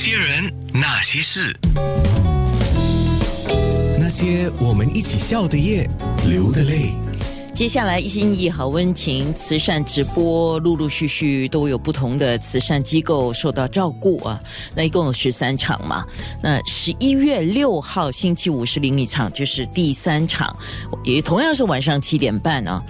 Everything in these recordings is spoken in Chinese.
些人，那些事，那些我们一起笑的夜，流的泪。接下来一心一意好温情慈善直播，陆陆续续都有不同的慈善机构受到照顾啊。那一共有十三场嘛。那十一月六号星期五是另一场，就是第三场，也同样是晚上七点半啊。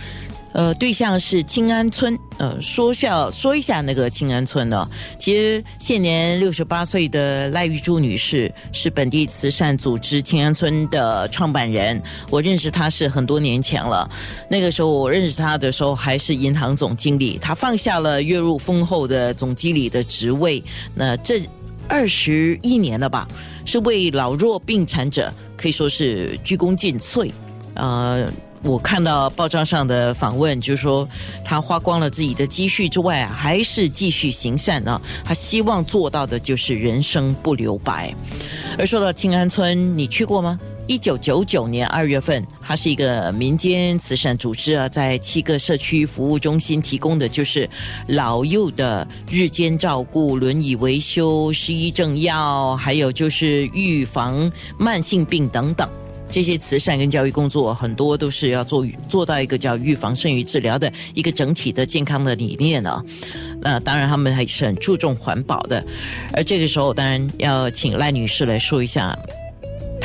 呃，对象是清安村。呃，说下说一下那个清安村呢。其实现年六十八岁的赖玉珠女士是本地慈善组织清安村的创办人。我认识她是很多年前了。那个时候我认识她的时候还是银行总经理。她放下了月入丰厚的总经理的职位。那这二十一年了吧，是为老弱病残者可以说是鞠躬尽瘁。呃。我看到报章上的访问，就是说他花光了自己的积蓄之外啊，还是继续行善呢。他希望做到的就是人生不留白。而说到清安村，你去过吗？一九九九年二月份，它是一个民间慈善组织啊，在七个社区服务中心提供的就是老幼的日间照顾、轮椅维修、失医症药，还有就是预防慢性病等等。这些慈善跟教育工作很多都是要做做到一个叫预防胜于治疗的一个整体的健康的理念呢。那当然他们还是很注重环保的。而这个时候，当然要请赖女士来说一下。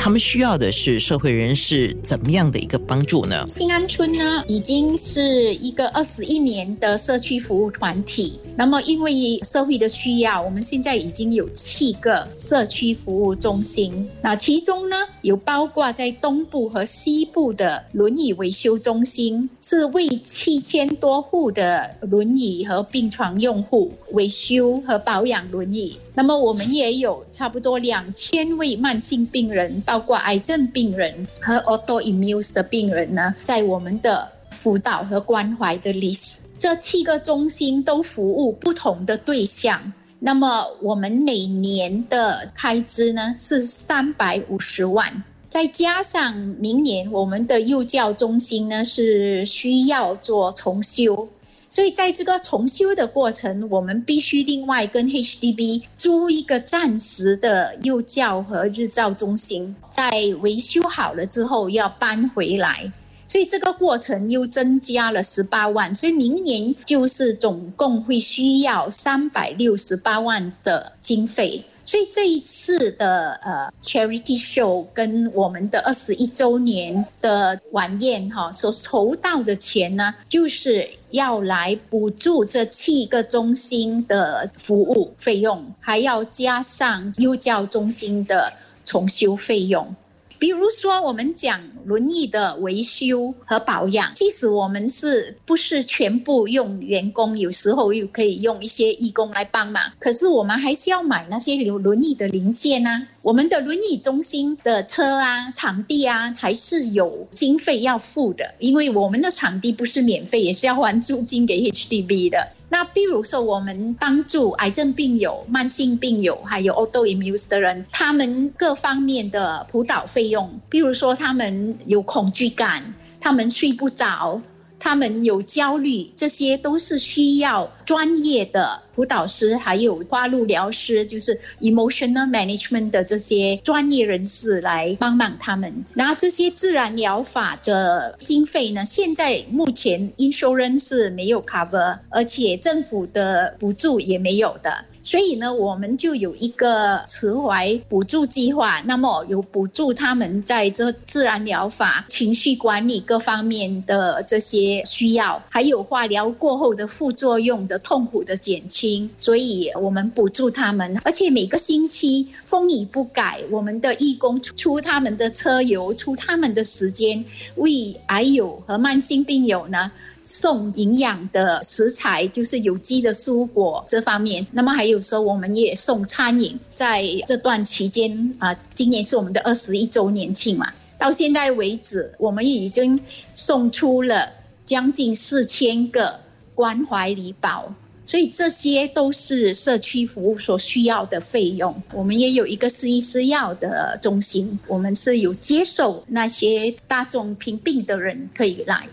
他们需要的是社会人士怎么样的一个帮助呢？新安村呢，已经是一个二十一年的社区服务团体。那么，因为社会的需要，我们现在已经有七个社区服务中心。那其中呢，有包括在东部和西部的轮椅维修中心，是为七千多户的轮椅和病床用户维修和保养轮椅。那么我们也有差不多两千位慢性病人，包括癌症病人和 autoimmune 的病人呢，在我们的辅导和关怀的 list。这七个中心都服务不同的对象。那么我们每年的开支呢是三百五十万，再加上明年我们的幼教中心呢是需要做重修。所以在这个重修的过程，我们必须另外跟 HDB 租一个暂时的幼教和日照中心，在维修好了之后要搬回来，所以这个过程又增加了十八万，所以明年就是总共会需要三百六十八万的经费。所以这一次的呃 charity show 跟我们的二十一周年的晚宴哈，所筹到的钱呢，就是要来补助这七个中心的服务费用，还要加上幼教中心的重修费用。比如说，我们讲轮椅的维修和保养，即使我们是不是全部用员工，有时候又可以用一些义工来帮忙，可是我们还是要买那些有轮椅的零件啊。我们的轮椅中心的车啊、场地啊，还是有经费要付的，因为我们的场地不是免费，也是要还租金给 HDB 的。那比如说，我们帮助癌症病友、慢性病友，还有 autoimmune 的人，他们各方面的辅导费用，比如说他们有恐惧感，他们睡不着。他们有焦虑，这些都是需要专业的辅导师，还有花路疗师，就是 emotional management 的这些专业人士来帮忙他们。然后这些自然疗法的经费呢，现在目前 insurance 是没有 cover，而且政府的补助也没有的。所以呢，我们就有一个慈怀补助计划，那么有补助他们在这自然疗法、情绪管理各方面的这些需要，还有化疗过后的副作用的痛苦的减轻，所以我们补助他们，而且每个星期风雨不改，我们的义工出他们的车油，出他们的时间，为癌友和慢性病友呢。送营养的食材，就是有机的蔬果这方面。那么还有说，我们也送餐饮。在这段期间啊，今年是我们的二十一周年庆嘛，到现在为止，我们已经送出了将近四千个关怀礼包。所以这些都是社区服务所需要的费用。我们也有一个私医私药的中心，我们是有接受那些大众贫病的人可以来。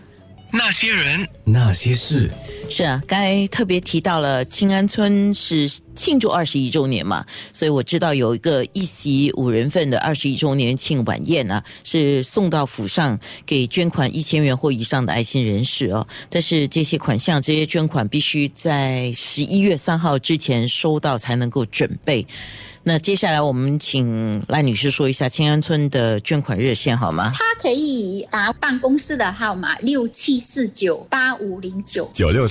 那些人。那些事。是啊，刚才特别提到了清安村是庆祝二十一周年嘛，所以我知道有一个一席五人份的二十一周年庆晚宴啊，是送到府上给捐款一千元或以上的爱心人士哦。但是这些款项、这些捐款必须在十一月三号之前收到才能够准备。那接下来我们请赖女士说一下青安村的捐款热线好吗？她可以打办公室的号码六七四九八五零九九六。